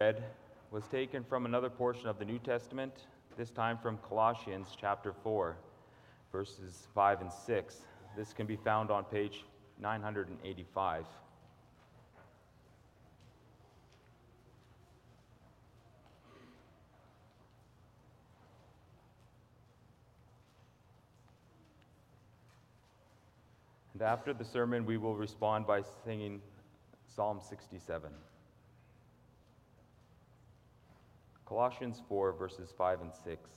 read was taken from another portion of the New Testament, this time from Colossians chapter 4, verses 5 and 6. This can be found on page 985. And after the sermon, we will respond by singing Psalm 67. Colossians 4, verses 5 and 6.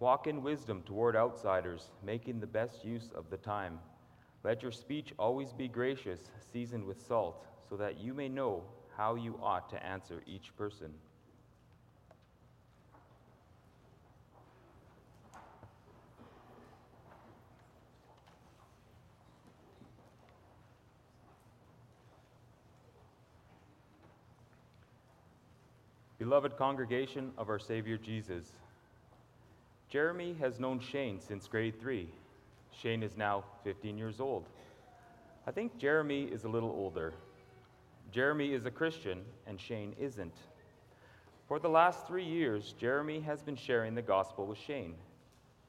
Walk in wisdom toward outsiders, making the best use of the time. Let your speech always be gracious, seasoned with salt, so that you may know how you ought to answer each person. Beloved congregation of our Savior Jesus, Jeremy has known Shane since grade three. Shane is now 15 years old. I think Jeremy is a little older. Jeremy is a Christian, and Shane isn't. For the last three years, Jeremy has been sharing the gospel with Shane.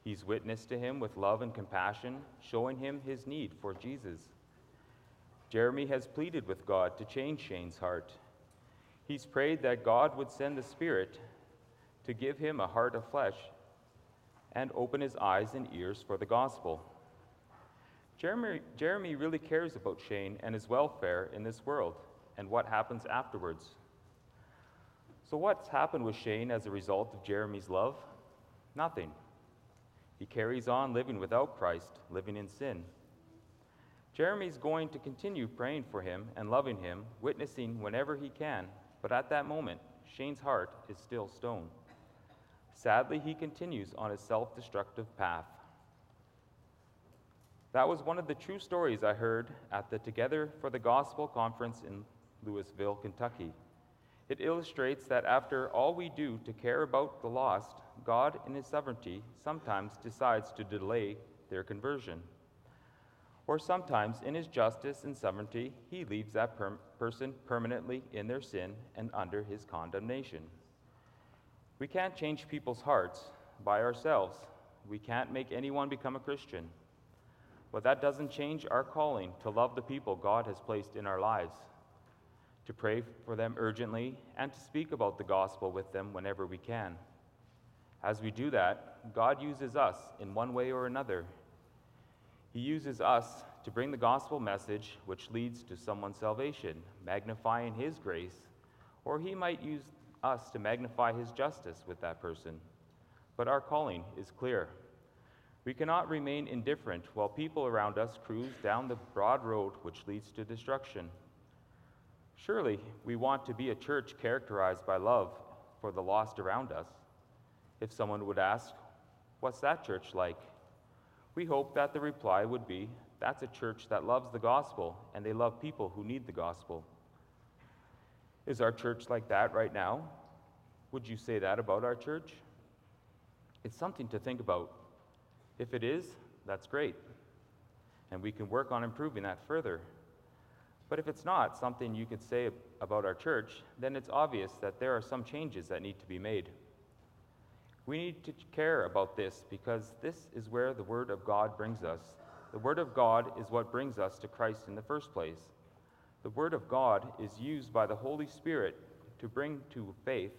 He's witnessed to him with love and compassion, showing him his need for Jesus. Jeremy has pleaded with God to change Shane's heart He's prayed that God would send the Spirit to give him a heart of flesh and open his eyes and ears for the gospel. Jeremy, Jeremy really cares about Shane and his welfare in this world and what happens afterwards. So, what's happened with Shane as a result of Jeremy's love? Nothing. He carries on living without Christ, living in sin. Jeremy's going to continue praying for him and loving him, witnessing whenever he can but at that moment, Shane's heart is still stone. Sadly, he continues on his self destructive path. That was one of the true stories I heard at the Together for the Gospel conference in Louisville, Kentucky. It illustrates that after all we do to care about the lost, God, in His sovereignty, sometimes decides to delay their conversion or sometimes in his justice and sovereignty, he leaves that per- person permanently in their sin and under his condemnation. We can't change people's hearts by ourselves. We can't make anyone become a Christian. But that doesn't change our calling to love the people God has placed in our lives, to pray for them urgently, and to speak about the gospel with them whenever we can. As we do that, God uses us in one way or another he uses us to bring the gospel message which leads to someone's salvation, magnifying his grace, or he might use us to magnify his justice with that person. But our calling is clear. We cannot remain indifferent while people around us cruise down the broad road which leads to destruction. Surely we want to be a church characterized by love for the lost around us. If someone would ask, What's that church like? We hope that the reply would be that's a church that loves the gospel and they love people who need the gospel. Is our church like that right now? Would you say that about our church? It's something to think about. If it is, that's great. And we can work on improving that further. But if it's not something you could say about our church, then it's obvious that there are some changes that need to be made. We need to care about this because this is where the Word of God brings us. The Word of God is what brings us to Christ in the first place. The Word of God is used by the Holy Spirit to bring to faith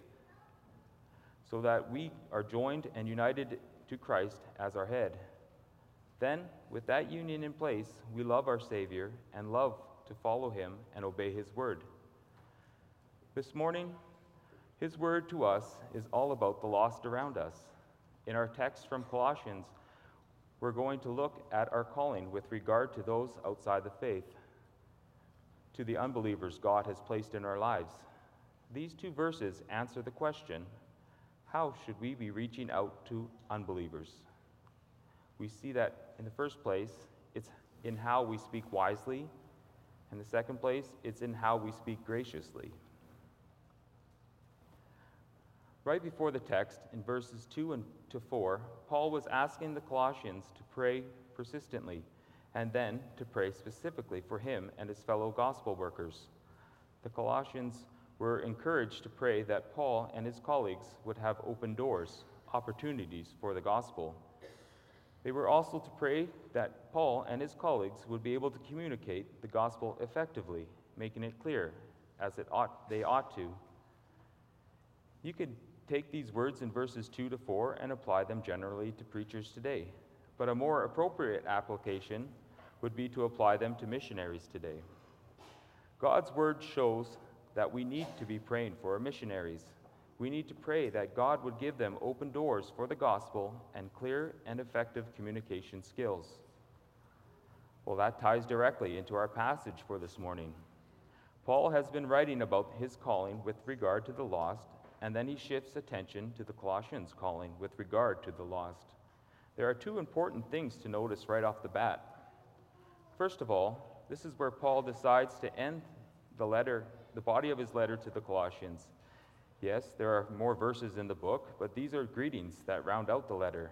so that we are joined and united to Christ as our head. Then, with that union in place, we love our Savior and love to follow Him and obey His Word. This morning, his word to us is all about the lost around us. In our text from Colossians, we're going to look at our calling with regard to those outside the faith, to the unbelievers God has placed in our lives. These two verses answer the question how should we be reaching out to unbelievers? We see that in the first place, it's in how we speak wisely. In the second place, it's in how we speak graciously. Right before the text, in verses 2 and to 4, Paul was asking the Colossians to pray persistently and then to pray specifically for him and his fellow gospel workers. The Colossians were encouraged to pray that Paul and his colleagues would have open doors, opportunities for the gospel. They were also to pray that Paul and his colleagues would be able to communicate the gospel effectively, making it clear as it ought, they ought to. You could take these words in verses 2 to 4 and apply them generally to preachers today, but a more appropriate application would be to apply them to missionaries today. God's word shows that we need to be praying for our missionaries. We need to pray that God would give them open doors for the gospel and clear and effective communication skills. Well, that ties directly into our passage for this morning. Paul has been writing about his calling with regard to the lost, and then he shifts attention to the Colossians' calling with regard to the lost. There are two important things to notice right off the bat. First of all, this is where Paul decides to end the letter the body of his letter to the Colossians. Yes, there are more verses in the book, but these are greetings that round out the letter.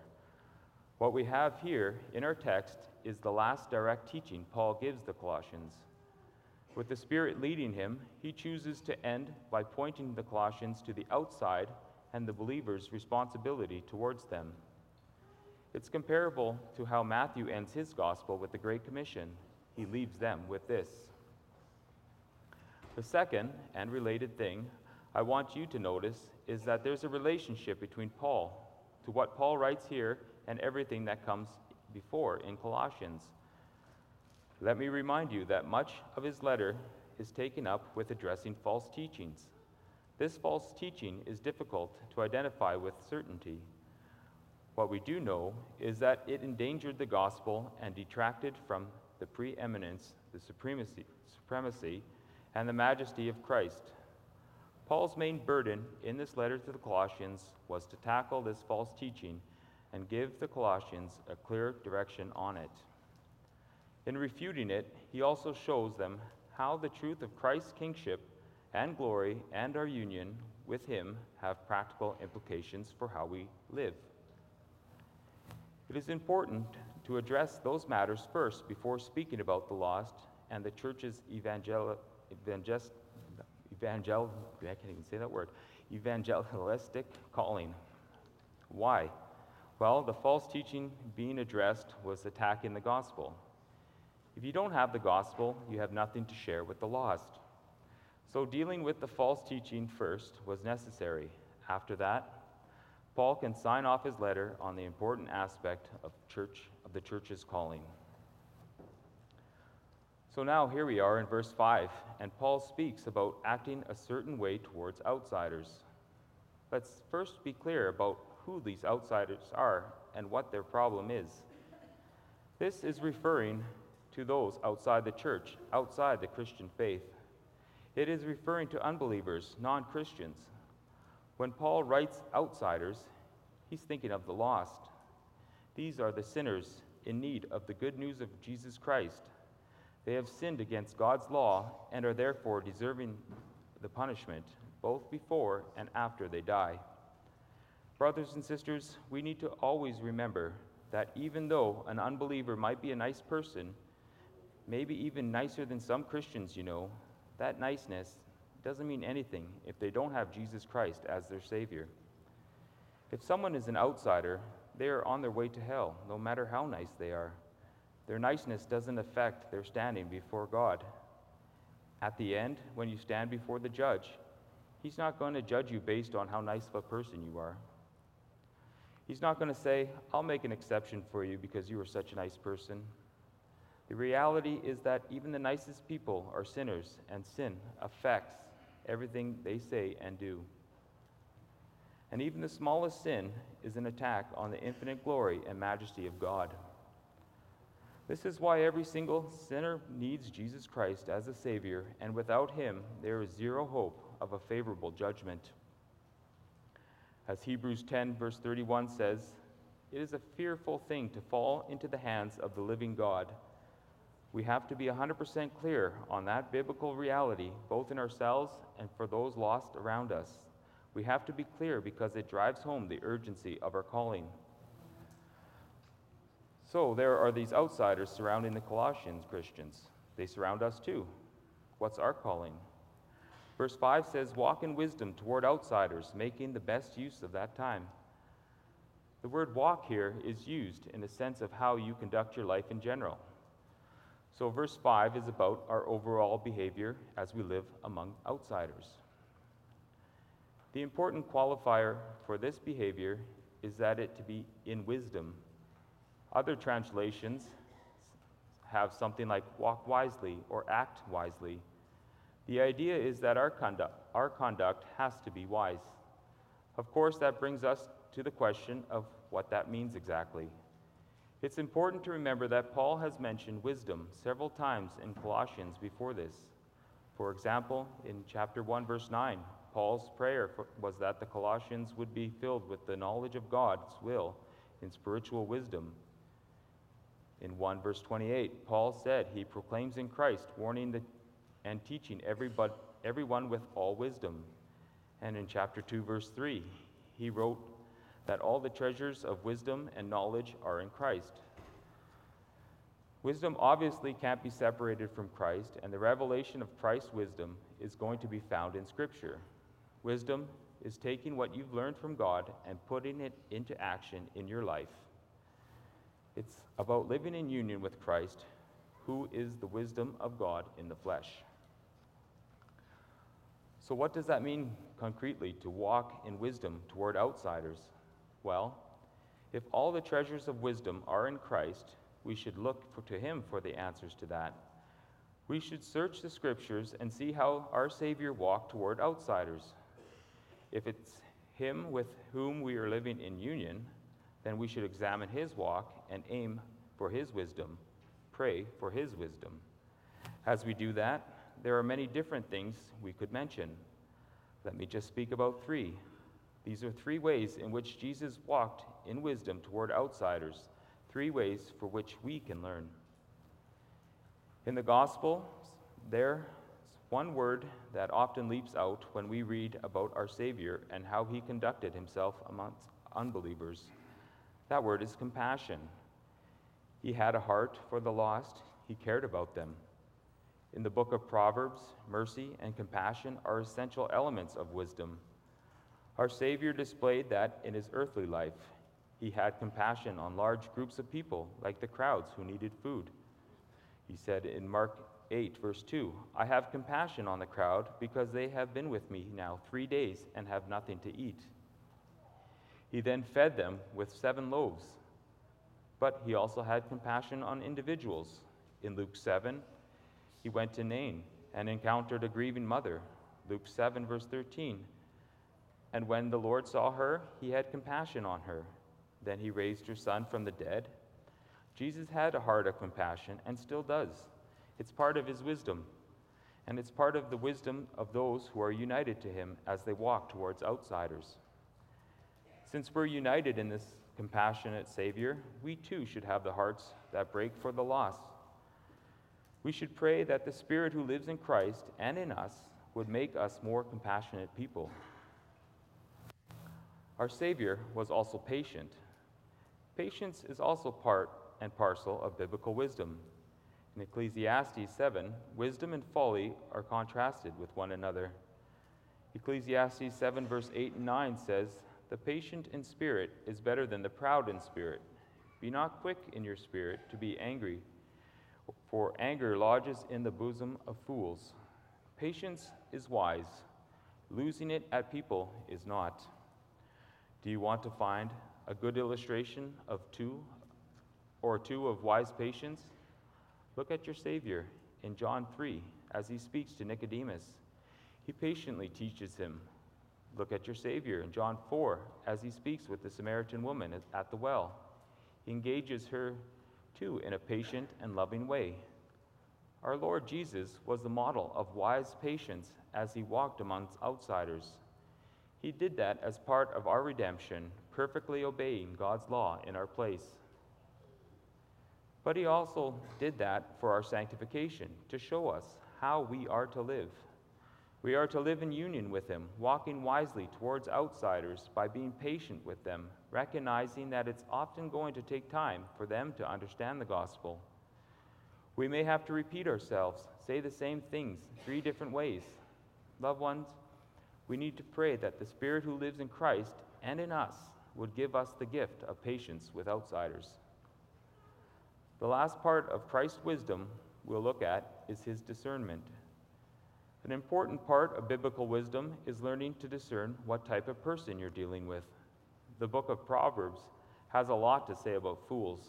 What we have here in our text is the last direct teaching Paul gives the Colossians. With the Spirit leading him, he chooses to end by pointing the Colossians to the outside and the believer's responsibility towards them. It's comparable to how Matthew ends his gospel with the Great Commission. He leaves them with this the second and related thing I want you to notice is that there's a relationship between Paul to what Paul writes here and everything that comes before in Colossians. Let me remind you that much of his letter is taken up with addressing false teachings. This false teaching is difficult to identify with certainty. What we do know is that it endangered the gospel and detracted from the preeminence, the supremacy, supremacy and the majesty of Christ. Paul's main burden in this letter to the Colossians was to tackle this false teaching and give the Colossians a clear direction on it. In refuting it, he also shows them how the truth of Christ's kingship and glory and our union with him have practical implications for how we live. It is important to address those matters first before speaking about the lost and the church's evangel- evangel, I can't even say that word, evangelistic calling. Why? Well, the false teaching being addressed was attacking the gospel. If you don't have the gospel, you have nothing to share with the lost. So, dealing with the false teaching first was necessary. After that, Paul can sign off his letter on the important aspect of church of the church's calling. So now here we are in verse 5, and Paul speaks about acting a certain way towards outsiders. Let's first be clear about who these outsiders are and what their problem is. This is referring to those outside the church, outside the Christian faith. It is referring to unbelievers, non Christians. When Paul writes outsiders, he's thinking of the lost. These are the sinners in need of the good news of Jesus Christ they have sinned against God's law and are therefore deserving the punishment, both before and after they die. Brothers and sisters, we need to always remember that even though an unbeliever might be a nice person, maybe even nicer than some Christians you know, that niceness doesn't mean anything if they don't have Jesus Christ as their Savior. If someone is an outsider, they are on their way to hell, no matter how nice they are. Their niceness doesn't affect their standing before God. At the end, when you stand before the judge, He's not going to judge you based on how nice of a person you are. He's not going to say, I'll make an exception for you because you are such a nice person. The reality is that even the nicest people are sinners, and sin affects everything they say and do. And even the smallest sin is an attack on the infinite glory and majesty of God. This is why every single sinner needs Jesus Christ as a Savior, and without Him, there is zero hope of a favorable judgment. As Hebrews 10, verse 31 says, it is a fearful thing to fall into the hands of the living God. We have to be 100% clear on that biblical reality, both in ourselves and for those lost around us. We have to be clear because it drives home the urgency of our calling. So there are these outsiders surrounding the Colossians Christians. They surround us too. What's our calling? Verse 5 says, Walk in wisdom toward outsiders, making the best use of that time. The word walk here is used in the sense of how you conduct your life in general. So, verse 5 is about our overall behavior as we live among outsiders. The important qualifier for this behavior is that it to be in wisdom. Other translations have something like walk wisely or act wisely. The idea is that our conduct, our conduct has to be wise. Of course, that brings us to the question of what that means exactly. It's important to remember that Paul has mentioned wisdom several times in Colossians before this. For example, in chapter 1, verse 9, Paul's prayer was that the Colossians would be filled with the knowledge of God's will in spiritual wisdom. In 1 verse 28, Paul said he proclaims in Christ, warning the, and teaching everybody, everyone with all wisdom. And in chapter 2, verse 3, he wrote that all the treasures of wisdom and knowledge are in Christ. Wisdom obviously can't be separated from Christ, and the revelation of Christ's wisdom is going to be found in Scripture. Wisdom is taking what you've learned from God and putting it into action in your life. It's about living in union with Christ, who is the wisdom of God in the flesh. So, what does that mean concretely to walk in wisdom toward outsiders? Well, if all the treasures of wisdom are in Christ, we should look for, to Him for the answers to that. We should search the Scriptures and see how our Savior walked toward outsiders. If it's Him with whom we are living in union, then we should examine His walk and aim for His wisdom, pray for His wisdom. As we do that, there are many different things we could mention. Let me just speak about three. These are three ways in which Jesus walked in wisdom toward outsiders, three ways for which we can learn. In the Gospel, there's one word that often leaps out when we read about our Savior and how he conducted himself amongst unbelievers. That word is compassion. He had a heart for the lost, he cared about them. In the book of Proverbs, mercy and compassion are essential elements of wisdom. Our Savior displayed that in his earthly life. He had compassion on large groups of people, like the crowds who needed food. He said in Mark 8, verse 2, I have compassion on the crowd because they have been with me now three days and have nothing to eat. He then fed them with seven loaves. But he also had compassion on individuals. In Luke 7, he went to Nain and encountered a grieving mother. Luke 7, verse 13. And when the Lord saw her, he had compassion on her. Then he raised her son from the dead. Jesus had a heart of compassion and still does. It's part of his wisdom, and it's part of the wisdom of those who are united to him as they walk towards outsiders. Since we're united in this compassionate Savior, we too should have the hearts that break for the lost. We should pray that the Spirit who lives in Christ and in us would make us more compassionate people. Our Savior was also patient. Patience is also part and parcel of biblical wisdom. In Ecclesiastes 7, wisdom and folly are contrasted with one another. Ecclesiastes 7, verse 8 and 9 says, The patient in spirit is better than the proud in spirit. Be not quick in your spirit to be angry, for anger lodges in the bosom of fools. Patience is wise, losing it at people is not. Do you want to find a good illustration of two or two of wise patience? Look at your Savior in John 3 as he speaks to Nicodemus. He patiently teaches him. Look at your Savior in John 4 as he speaks with the Samaritan woman at the well. He engages her too in a patient and loving way. Our Lord Jesus was the model of wise patience as he walked amongst outsiders. He did that as part of our redemption, perfectly obeying God's law in our place. But He also did that for our sanctification, to show us how we are to live. We are to live in union with Him, walking wisely towards outsiders by being patient with them, recognizing that it's often going to take time for them to understand the gospel. We may have to repeat ourselves, say the same things three different ways, Loved ones, we need to pray that the Spirit who lives in Christ and in us would give us the gift of patience with outsiders. The last part of Christ's wisdom we'll look at is his discernment. An important part of biblical wisdom is learning to discern what type of person you're dealing with. The book of Proverbs has a lot to say about fools.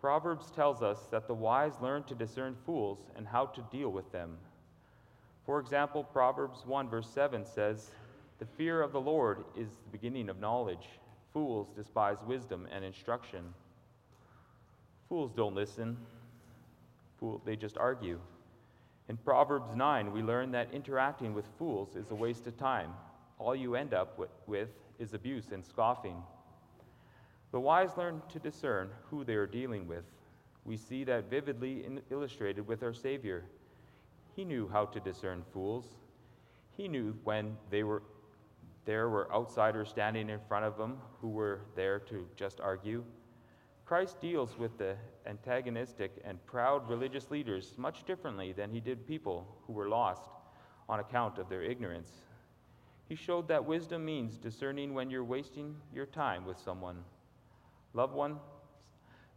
Proverbs tells us that the wise learn to discern fools and how to deal with them. For example, Proverbs 1 verse 7 says, The fear of the Lord is the beginning of knowledge. Fools despise wisdom and instruction. Fools don't listen, Fool, they just argue. In Proverbs 9, we learn that interacting with fools is a waste of time. All you end up with, is abuse and scoffing. The wise learn to discern who they are dealing with. We see that vividly illustrated with our Savior. He knew how to discern fools. He knew when they were there were outsiders standing in front of him who were there to just argue. Christ deals with the antagonistic and proud religious leaders much differently than he did people who were lost on account of their ignorance. He showed that wisdom means discerning when you're wasting your time with someone. Loved one,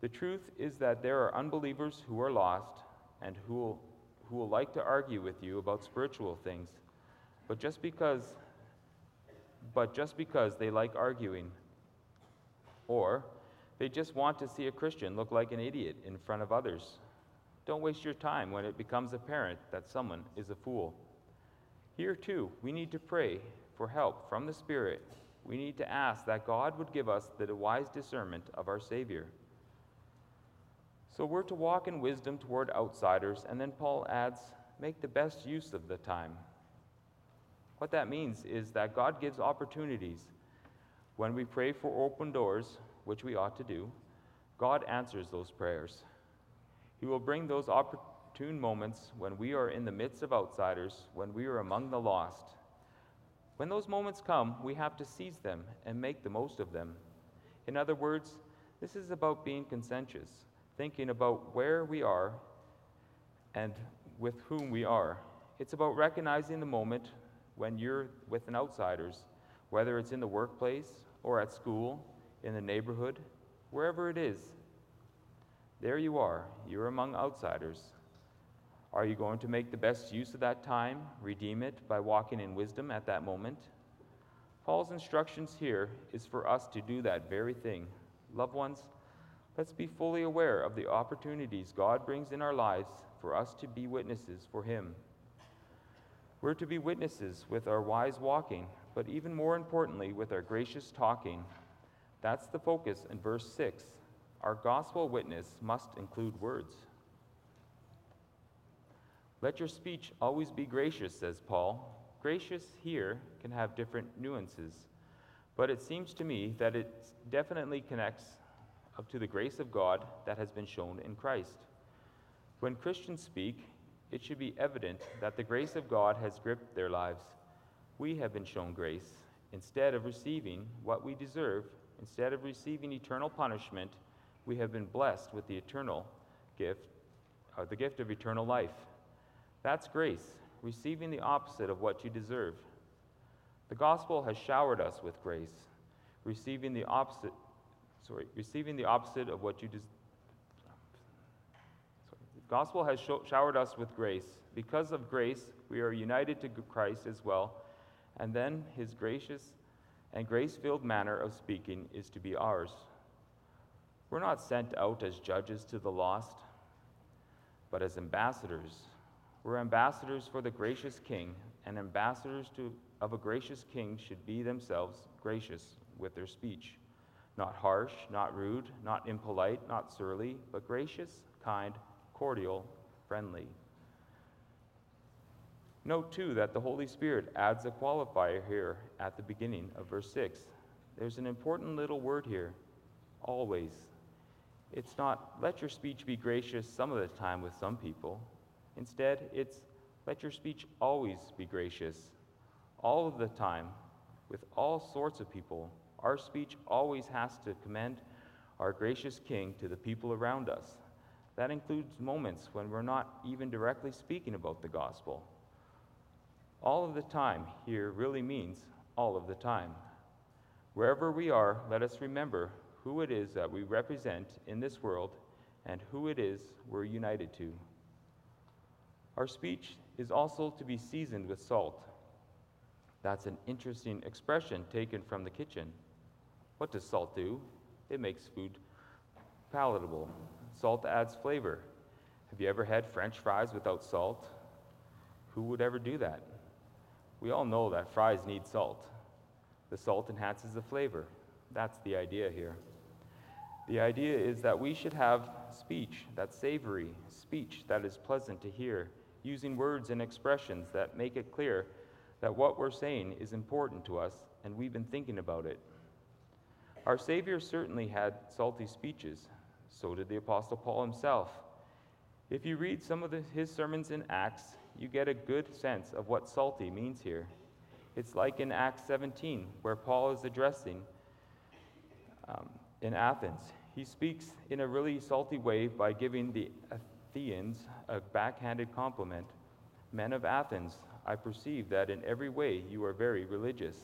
the truth is that there are unbelievers who are lost and who will, who will like to argue with you about spiritual things. But just because but just because they like arguing or they just want to see a Christian look like an idiot in front of others. Don't waste your time when it becomes apparent that someone is a fool. Here, too, we need to pray for help from the Spirit. We need to ask that God would give us the wise discernment of our Savior. So we're to walk in wisdom toward outsiders, and then Paul adds, make the best use of the time. What that means is that God gives opportunities. When we pray for open doors, which we ought to do, God answers those prayers. He will bring those opportune moments when we are in the midst of outsiders, when we are among the lost. When those moments come, we have to seize them and make the most of them. In other words, this is about being conscientious, thinking about where we are and with whom we are. It's about recognizing the moment when you're with an outsiders, whether it's in the workplace or at school in the neighborhood, wherever it is. There you are, you're among outsiders. Are you going to make the best use of that time, redeem it by walking in wisdom at that moment? Paul's instructions here is for us to do that very thing. Loved ones, let's be fully aware of the opportunities God brings in our lives for us to be witnesses for Him. We're to be witnesses with our wise walking, but even more importantly, with our gracious talking that's the focus in verse 6. Our gospel witness must include words. Let your speech always be gracious, says Paul. Gracious here can have different nuances, but it seems to me that it definitely connects up to the grace of God that has been shown in Christ. When Christians speak, it should be evident that the grace of God has gripped their lives. We have been shown grace. Instead of receiving what we deserve, Instead of receiving eternal punishment, we have been blessed with the eternal gift, uh, the gift of eternal life. That's grace, receiving the opposite of what you deserve. The gospel has showered us with grace, receiving the opposite, sorry, receiving the opposite of what you deserve. The gospel has showered us with grace. Because of grace, we are united to Christ as well, and then his gracious and grace filled manner of speaking is to be ours. We're not sent out as judges to the lost, but as ambassadors. We're ambassadors for the gracious King, and ambassadors to, of a gracious King should be themselves gracious with their speech. Not harsh, not rude, not impolite, not surly, but gracious, kind, cordial, friendly. Note too that the Holy Spirit adds a qualifier here at the beginning of verse 6. There's an important little word here always. It's not let your speech be gracious some of the time with some people. Instead, it's let your speech always be gracious all of the time with all sorts of people. Our speech always has to commend our gracious King to the people around us. That includes moments when we're not even directly speaking about the gospel All of the time here really means all of the time. Wherever we are, let us remember who it is that we represent in this world and who it is we're united to. Our speech is also to be seasoned with salt. That's an interesting expression taken from the kitchen. What does salt do? It makes food palatable. Salt adds flavor. Have you ever had french fries without salt? Who would ever do that? We all know that fries need salt. The salt enhances the flavor. That's the idea here. The idea is that we should have speech that's savory, speech that is pleasant to hear, using words and expressions that make it clear that what we're saying is important to us and we've been thinking about it. Our Savior certainly had salty speeches. So did the Apostle Paul himself. If you read some of the, his sermons in Acts, you get a good sense of what salty means here. It's like in Acts 17, where Paul is addressing um, in Athens. He speaks in a really salty way by giving the Athenians a backhanded compliment Men of Athens, I perceive that in every way you are very religious.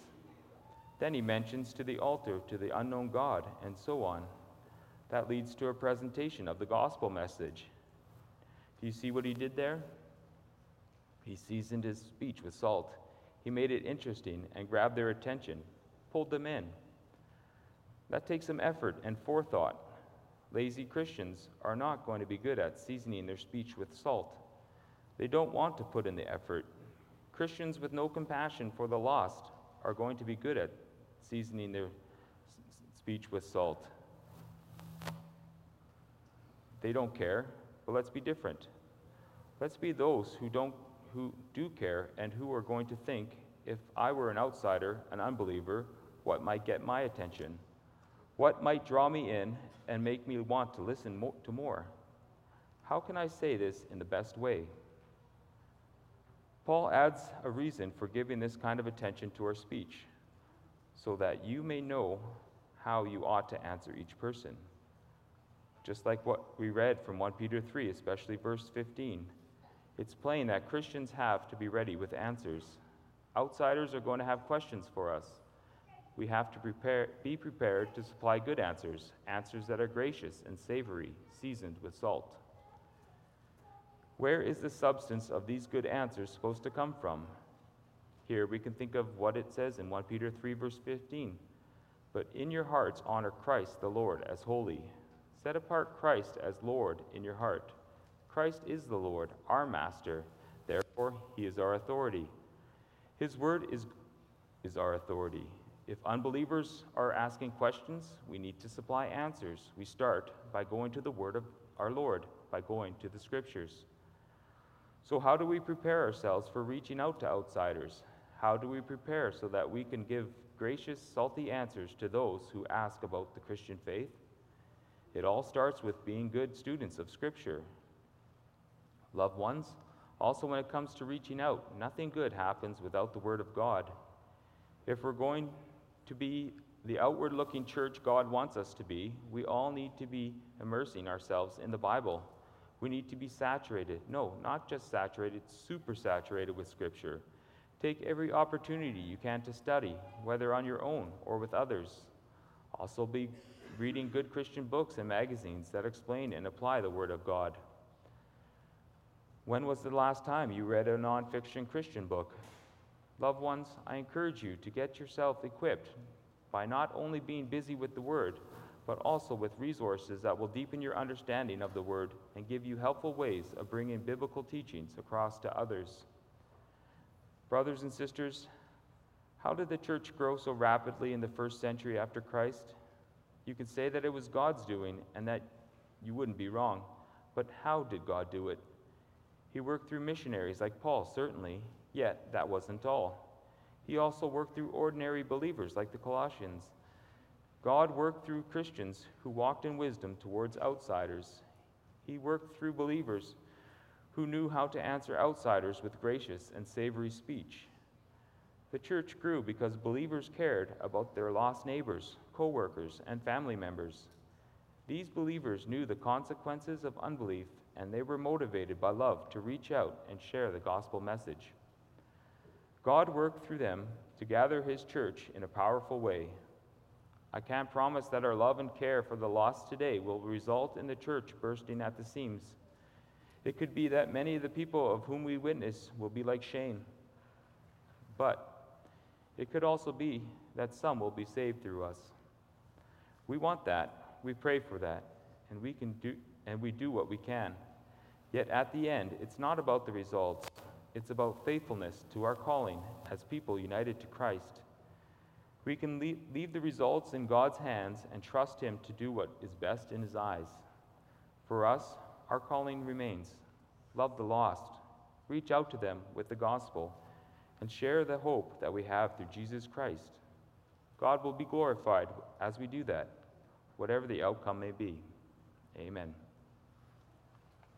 Then he mentions to the altar, to the unknown God, and so on. That leads to a presentation of the gospel message. Do you see what he did there? He seasoned his speech with salt. He made it interesting and grabbed their attention, pulled them in. That takes some effort and forethought. Lazy Christians are not going to be good at seasoning their speech with salt. They don't want to put in the effort. Christians with no compassion for the lost are going to be good at seasoning their speech with salt. They don't care, but let's be different. Let's be those who don't who do care and who are going to think if I were an outsider, an unbeliever, what might get my attention? What might draw me in and make me want to listen mo- to more? How can I say this in the best way? Paul adds a reason for giving this kind of attention to our speech so that you may know how you ought to answer each person. Just like what we read from 1 Peter 3, especially verse 15. It's plain that Christians have to be ready with answers. Outsiders are going to have questions for us. We have to prepare, be prepared to supply good answers, answers that are gracious and savory, seasoned with salt. Where is the substance of these good answers supposed to come from? Here we can think of what it says in 1 Peter 3, verse 15. But in your hearts honor Christ the Lord as holy. Set apart Christ as Lord in your heart. Christ is the Lord, our master. Therefore, he is our authority. His word is, is our authority. If unbelievers are asking questions, we need to supply answers. We start by going to the word of our Lord, by going to the scriptures. So, how do we prepare ourselves for reaching out to outsiders? How do we prepare so that we can give gracious, salty answers to those who ask about the Christian faith? It all starts with being good students of Scripture. Loved ones, also when it comes to reaching out, nothing good happens without the Word of God. If we're going to be the outward looking church God wants us to be, we all need to be immersing ourselves in the Bible. We need to be saturated. No, not just saturated, super saturated with Scripture. Take every opportunity you can to study, whether on your own or with others. Also, be reading good Christian books and magazines that explain and apply the Word of God. When was the last time you read a nonfiction Christian book? Loved ones, I encourage you to get yourself equipped by not only being busy with the Word, but also with resources that will deepen your understanding of the Word and give you helpful ways of bringing biblical teachings across to others. Brothers and sisters, how did the church grow so rapidly in the first century after Christ? You could say that it was God's doing and that you wouldn't be wrong. But how did God do it? He worked through missionaries like Paul, certainly, yet that wasn't all. He also worked through ordinary believers like the Colossians. God worked through Christians who walked in wisdom towards outsiders. He worked through believers who knew how to answer outsiders with gracious and savory speech. The church grew because believers cared about their lost neighbors, co workers, and family members. These believers knew the consequences of unbelief, and they were motivated by love to reach out and share the gospel message. God worked through them to gather his church in a powerful way. I can't promise that our love and care for the lost today will result in the church bursting at the seams. It could be that many of the people of whom we witness will be like Shane. But it could also be that some will be saved through us. We want that. We pray for that. And we can do and we do what we can. Yet at the end, it's not about the results. It's about faithfulness to our calling as people united to Christ. We can leave the results in God's hands and trust Him to do what is best in His eyes. For us, our calling remains love the lost, reach out to them with the gospel, and share the hope that we have through Jesus Christ. God will be glorified as we do that, whatever the outcome may be. Amen.